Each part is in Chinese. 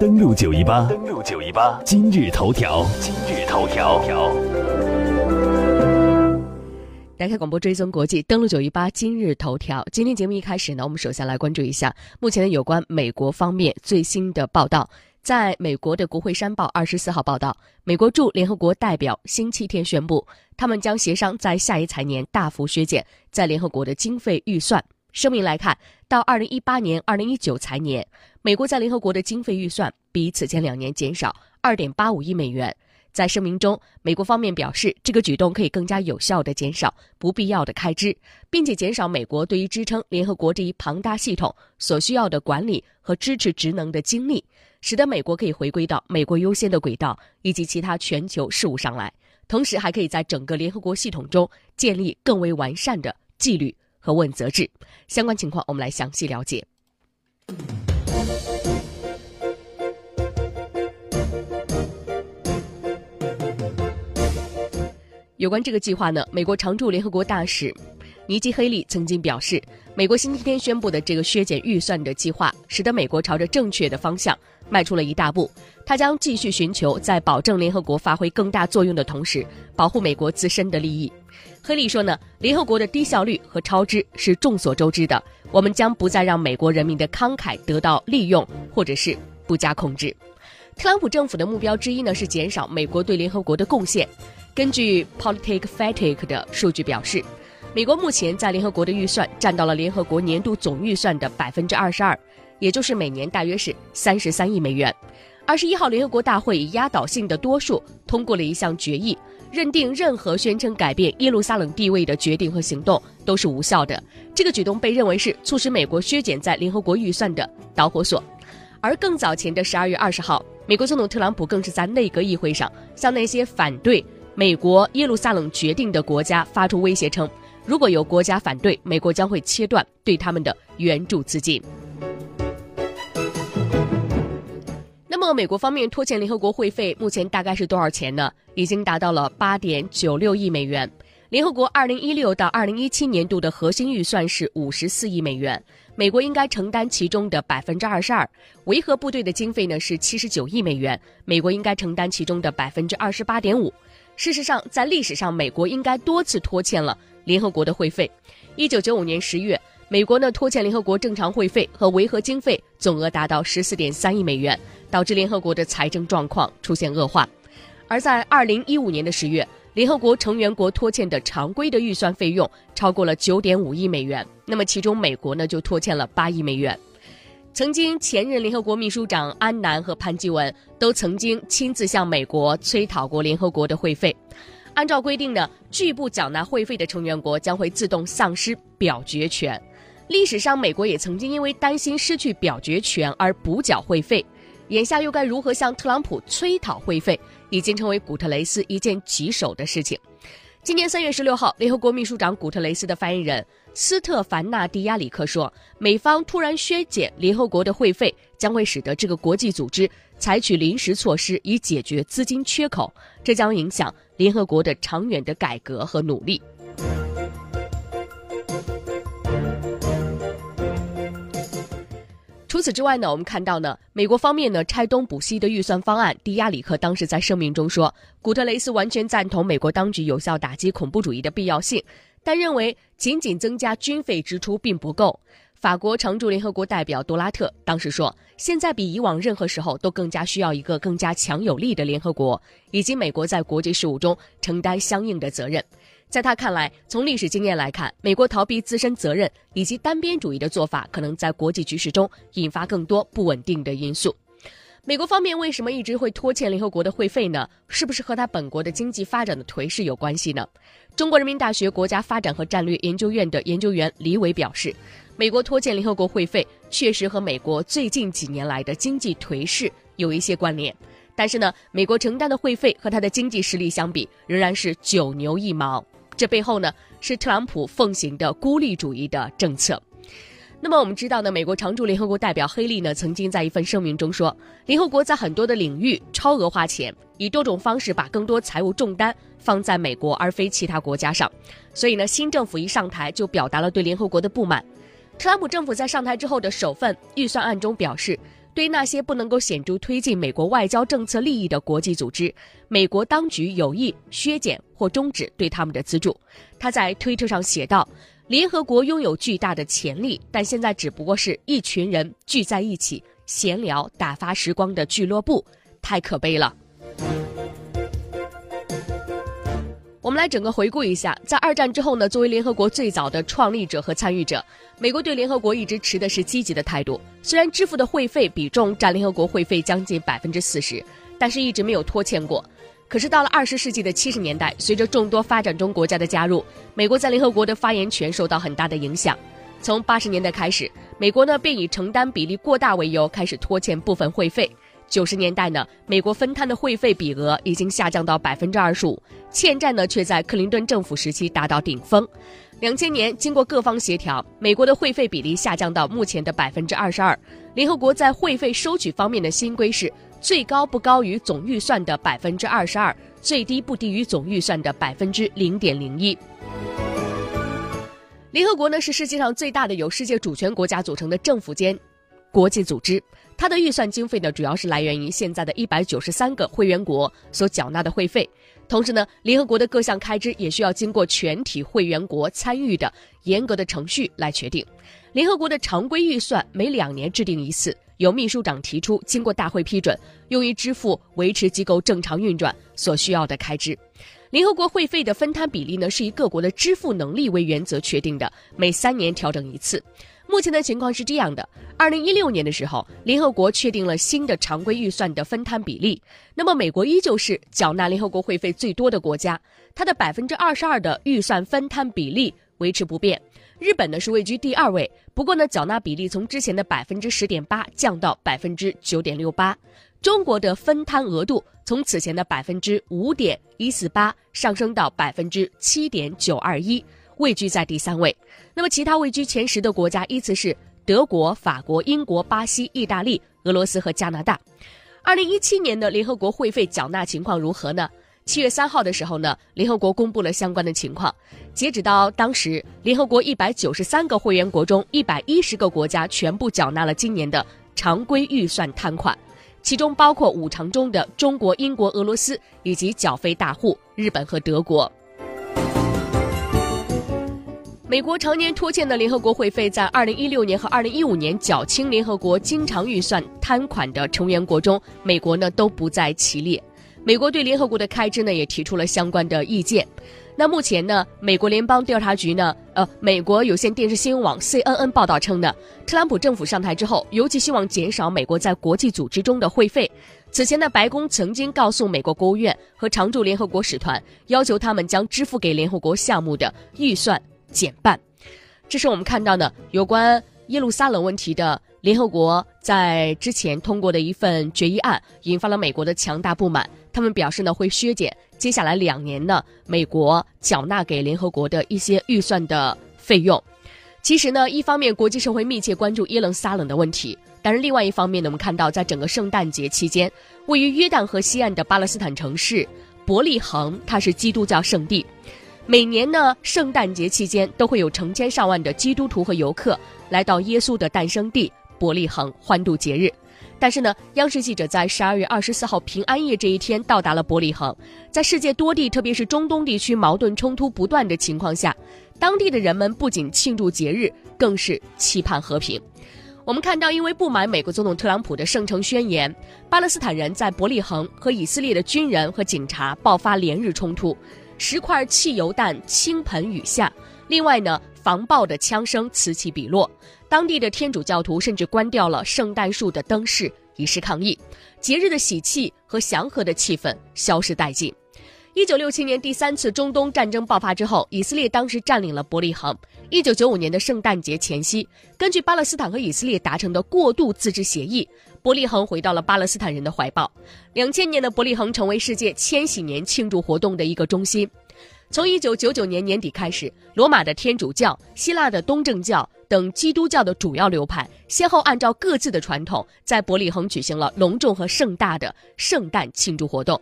登录九一八，登录九一八，今日头条，今日头条。打开广播追踪国际，登录九一八今日头条。今天节目一开始呢，我们首先来关注一下目前的有关美国方面最新的报道。在美国的《国会山报》二十四号报道，美国驻联合国代表星期天宣布，他们将协商在下一财年大幅削减在联合国的经费预算。声明来看，到二零一八年、二零一九财年，美国在联合国的经费预算比此前两年减少二点八五亿美元。在声明中，美国方面表示，这个举动可以更加有效地减少不必要的开支，并且减少美国对于支撑联合国这一庞大系统所需要的管理和支持职能的精力，使得美国可以回归到美国优先的轨道以及其他全球事务上来。同时，还可以在整个联合国系统中建立更为完善的纪律和问责制。相关情况，我们来详细了解。有关这个计划呢，美国常驻联合国大使尼基·黑利曾经表示，美国星期天宣布的这个削减预算的计划，使得美国朝着正确的方向迈出了一大步。他将继续寻求在保证联合国发挥更大作用的同时，保护美国自身的利益。黑利说呢，联合国的低效率和超支是众所周知的，我们将不再让美国人民的慷慨得到利用或者是不加控制。特朗普政府的目标之一呢，是减少美国对联合国的贡献。根据 PoliticFatic 的数据表示，美国目前在联合国的预算占到了联合国年度总预算的百分之二十二，也就是每年大约是三十三亿美元。二十一号，联合国大会以压倒性的多数通过了一项决议，认定任何宣称改变耶路撒冷地位的决定和行动都是无效的。这个举动被认为是促使美国削减在联合国预算的导火索。而更早前的十二月二十号，美国总统特朗普更是在内阁议会上向那些反对。美国耶路撒冷决定的国家发出威胁称，如果有国家反对，美国将会切断对他们的援助资金。那么，美国方面拖欠联合国会费目前大概是多少钱呢？已经达到了八点九六亿美元。联合国二零一六到二零一七年度的核心预算是五十四亿美元，美国应该承担其中的百分之二十二。维和部队的经费呢是七十九亿美元，美国应该承担其中的百分之二十八点五。事实上，在历史上，美国应该多次拖欠了联合国的会费。一九九五年十月，美国呢拖欠联合国正常会费和维和经费总额达到十四点三亿美元，导致联合国的财政状况出现恶化。而在二零一五年的十月，联合国成员国拖欠的常规的预算费用超过了九点五亿美元，那么其中美国呢就拖欠了八亿美元。曾经前任联合国秘书长安南和潘基文都曾经亲自向美国催讨过联合国的会费。按照规定呢，拒不缴纳会费的成员国将会自动丧失表决权。历史上，美国也曾经因为担心失去表决权而补缴会费。眼下又该如何向特朗普催讨会费，已经成为古特雷斯一件棘手的事情。今年三月十六号，联合国秘书长古特雷斯的发言人斯特凡纳蒂亚里克说，美方突然削减联合国的会费，将会使得这个国际组织采取临时措施以解决资金缺口，这将影响联合国的长远的改革和努力。除此之外呢，我们看到呢，美国方面呢拆东补西的预算方案，迪亚里克当时在声明中说，古特雷斯完全赞同美国当局有效打击恐怖主义的必要性，但认为仅仅增加军费支出并不够。法国常驻联合国代表杜拉特当时说，现在比以往任何时候都更加需要一个更加强有力的联合国，以及美国在国际事务中承担相应的责任。在他看来，从历史经验来看，美国逃避自身责任以及单边主义的做法，可能在国际局势中引发更多不稳定的因素。美国方面为什么一直会拖欠联合国的会费呢？是不是和他本国的经济发展的颓势有关系呢？中国人民大学国家发展和战略研究院的研究员李伟表示，美国拖欠联合国会费确实和美国最近几年来的经济颓势有一些关联。但是呢，美国承担的会费和他的经济实力相比，仍然是九牛一毛。这背后呢，是特朗普奉行的孤立主义的政策。那么我们知道呢，美国常驻联合国代表黑利呢，曾经在一份声明中说，联合国在很多的领域超额花钱，以多种方式把更多财务重担放在美国而非其他国家上。所以呢，新政府一上台就表达了对联合国的不满。特朗普政府在上台之后的首份预算案中表示。对那些不能够显著推进美国外交政策利益的国际组织，美国当局有意削减或终止对他们的资助。他在推特上写道：“联合国拥有巨大的潜力，但现在只不过是一群人聚在一起闲聊、打发时光的俱乐部，太可悲了。”我们来整个回顾一下，在二战之后呢，作为联合国最早的创立者和参与者，美国对联合国一直持的是积极的态度。虽然支付的会费比重占联合国会费将近百分之四十，但是一直没有拖欠过。可是到了二十世纪的七十年代，随着众多发展中国家的加入，美国在联合国的发言权受到很大的影响。从八十年代开始，美国呢便以承担比例过大为由，开始拖欠部分会费。九十年代呢，美国分摊的会费比额已经下降到百分之二十五，欠债呢却在克林顿政府时期达到顶峰。两千年，经过各方协调，美国的会费比例下降到目前的百分之二十二。联合国在会费收取方面的新规是：最高不高于总预算的百分之二十二，最低不低于总预算的百分之零点零一。联合国呢是世界上最大的由世界主权国家组成的政府间国际组织。它的预算经费呢，主要是来源于现在的一百九十三个会员国所缴纳的会费。同时呢，联合国的各项开支也需要经过全体会员国参与的严格的程序来确定。联合国的常规预算每两年制定一次，由秘书长提出，经过大会批准，用于支付维持机构正常运转所需要的开支。联合国会费的分摊比例呢，是以各国的支付能力为原则确定的，每三年调整一次。目前的情况是这样的：二零一六年的时候，联合国确定了新的常规预算的分摊比例。那么，美国依旧是缴纳联合国会费最多的国家，它的百分之二十二的预算分摊比例维持不变。日本呢是位居第二位，不过呢，缴纳比例从之前的百分之十点八降到百分之九点六八。中国的分摊额度从此前的百分之五点一四八上升到百分之七点九二一。位居在第三位，那么其他位居前十的国家依次是德国、法国、英国、巴西、意大利、俄罗斯和加拿大。二零一七年的联合国会费缴纳情况如何呢？七月三号的时候呢，联合国公布了相关的情况。截止到当时，联合国一百九十三个会员国中，一百一十个国家全部缴纳了今年的常规预算摊款，其中包括五常中的中国、英国、俄罗斯以及缴费大户日本和德国。美国常年拖欠的联合国会费，在二零一六年和二零一五年缴清联合国经常预算摊款的成员国中，美国呢都不在其列。美国对联合国的开支呢也提出了相关的意见。那目前呢，美国联邦调查局呢，呃，美国有线电视新闻网 CNN 报道称呢，特朗普政府上台之后，尤其希望减少美国在国际组织中的会费。此前呢，白宫曾经告诉美国国务院和常驻联合国使团，要求他们将支付给联合国项目的预算。减半，这是我们看到的有关耶路撒冷问题的联合国在之前通过的一份决议案，引发了美国的强大不满。他们表示呢，会削减接下来两年呢美国缴纳给联合国的一些预算的费用。其实呢，一方面国际社会密切关注耶路撒冷的问题，但是另外一方面呢，我们看到在整个圣诞节期间，位于约旦河西岸的巴勒斯坦城市伯利恒，它是基督教圣地。每年呢，圣诞节期间都会有成千上万的基督徒和游客来到耶稣的诞生地伯利恒欢度节日。但是呢，央视记者在十二月二十四号平安夜这一天到达了伯利恒，在世界多地，特别是中东地区矛盾冲突不断的情况下，当地的人们不仅庆祝节日，更是期盼和平。我们看到，因为不满美国总统特朗普的圣城宣言，巴勒斯坦人在伯利恒和以色列的军人和警察爆发连日冲突。十块汽油弹倾盆雨下，另外呢，防爆的枪声此起彼落。当地的天主教徒甚至关掉了圣诞树的灯饰，以示抗议。节日的喜气和祥和的气氛消失殆尽。一九六七年第三次中东战争爆发之后，以色列当时占领了伯利恒。一九九五年的圣诞节前夕，根据巴勒斯坦和以色列达成的过渡自治协议，伯利恒回到了巴勒斯坦人的怀抱。两千年的伯利恒成为世界千禧年庆祝活动的一个中心。从一九九九年年底开始，罗马的天主教、希腊的东正教等基督教的主要流派，先后按照各自的传统，在伯利恒举行了隆重和盛大的圣诞庆祝活动。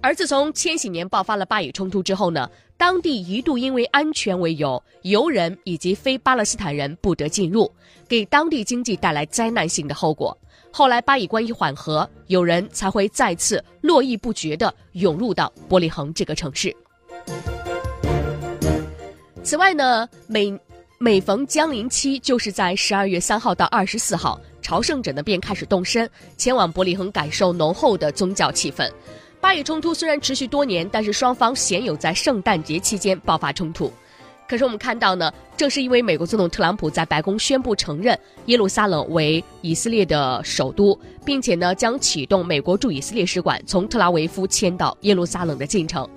而自从千禧年爆发了巴以冲突之后呢，当地一度因为安全为由，游人以及非巴勒斯坦人不得进入，给当地经济带来灾难性的后果。后来巴以关系缓和，有人才会再次络绎不绝地涌入到伯利恒这个城市。此外呢，每每逢降临期，就是在十二月三号到二十四号，朝圣者呢便开始动身前往伯利恒，感受浓厚的宗教气氛。巴以冲突虽然持续多年，但是双方鲜有在圣诞节期间爆发冲突。可是我们看到呢，正是因为美国总统特朗普在白宫宣布承认耶路撒冷为以色列的首都，并且呢将启动美国驻以色列使馆从特拉维夫迁到耶路撒冷的进程，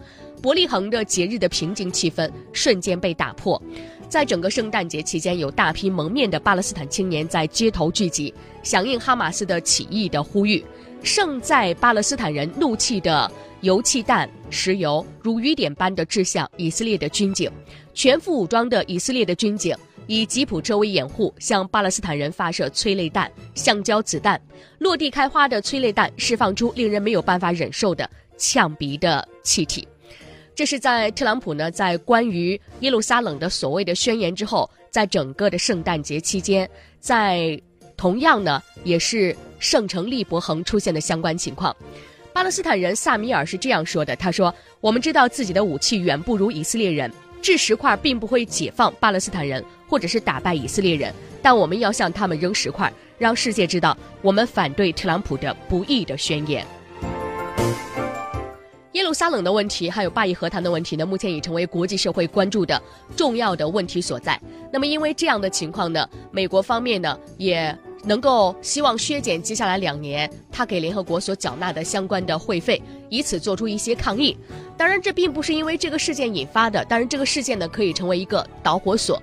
伯利恒的节日的平静气氛瞬间被打破。在整个圣诞节期间，有大批蒙面的巴勒斯坦青年在街头聚集，响应哈马斯的起义的呼吁。盛载巴勒斯坦人怒气的油气弹、石油如雨点般的掷向以色列的军警，全副武装的以色列的军警以吉普车为掩护，向巴勒斯坦人发射催泪弹、橡胶子弹。落地开花的催泪弹释放出令人没有办法忍受的呛鼻的气体。这是在特朗普呢在关于耶路撒冷的所谓的宣言之后，在整个的圣诞节期间，在同样呢也是。圣城利伯恒出现的相关情况，巴勒斯坦人萨米尔是这样说的：“他说，我们知道自己的武器远不如以色列人，掷石块并不会解放巴勒斯坦人，或者是打败以色列人，但我们要向他们扔石块，让世界知道我们反对特朗普的不义的宣言。”耶路撒冷的问题，还有巴以和谈的问题呢，目前已成为国际社会关注的重要的问题所在。那么，因为这样的情况呢，美国方面呢也。能够希望削减接下来两年他给联合国所缴纳的相关的会费，以此做出一些抗议。当然，这并不是因为这个事件引发的，当然这个事件呢可以成为一个导火索。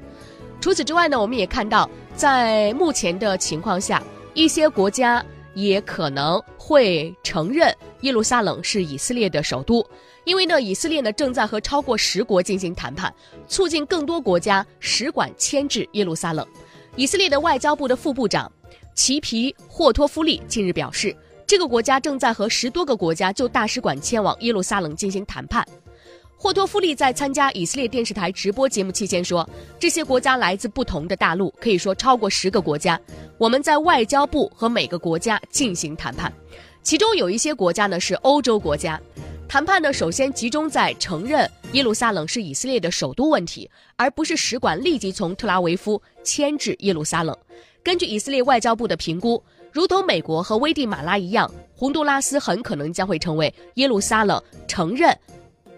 除此之外呢，我们也看到，在目前的情况下，一些国家也可能会承认耶路撒冷是以色列的首都，因为呢，以色列呢正在和超过十国进行谈判，促进更多国家使馆迁至耶路撒冷。以色列的外交部的副部长。齐皮霍托夫利近日表示，这个国家正在和十多个国家就大使馆迁往耶路撒冷进行谈判。霍托夫利在参加以色列电视台直播节目期间说，这些国家来自不同的大陆，可以说超过十个国家。我们在外交部和每个国家进行谈判，其中有一些国家呢是欧洲国家。谈判呢首先集中在承认耶路撒冷是以色列的首都问题，而不是使馆立即从特拉维夫迁至耶路撒冷。根据以色列外交部的评估，如同美国和危地马拉一样，洪都拉斯很可能将会成为耶路撒冷承认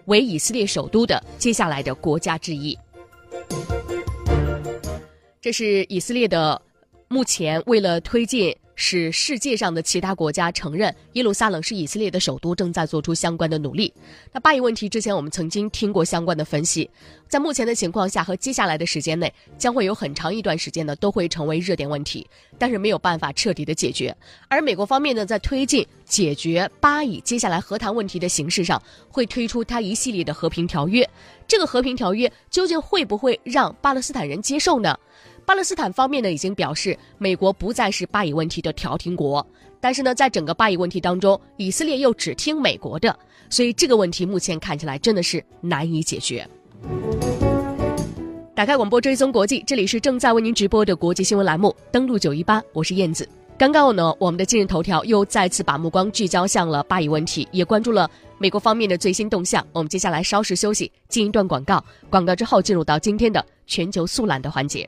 为以色列首都的接下来的国家之一。这是以色列的目前为了推进。使世界上的其他国家承认耶路撒冷是以色列的首都，正在做出相关的努力。那巴以问题之前我们曾经听过相关的分析，在目前的情况下和接下来的时间内，将会有很长一段时间呢都会成为热点问题，但是没有办法彻底的解决。而美国方面呢，在推进解决巴以接下来和谈问题的形式上，会推出它一系列的和平条约。这个和平条约究竟会不会让巴勒斯坦人接受呢？巴勒斯坦方面呢，已经表示美国不再是巴以问题的调停国，但是呢，在整个巴以问题当中，以色列又只听美国的，所以这个问题目前看起来真的是难以解决。打开广播追踪国际，这里是正在为您直播的国际新闻栏目，登录九一八，我是燕子。刚刚呢，我们的今日头条又再次把目光聚焦向了巴以问题，也关注了美国方面的最新动向。我们接下来稍事休息，进一段广告，广告之后进入到今天的全球速览的环节。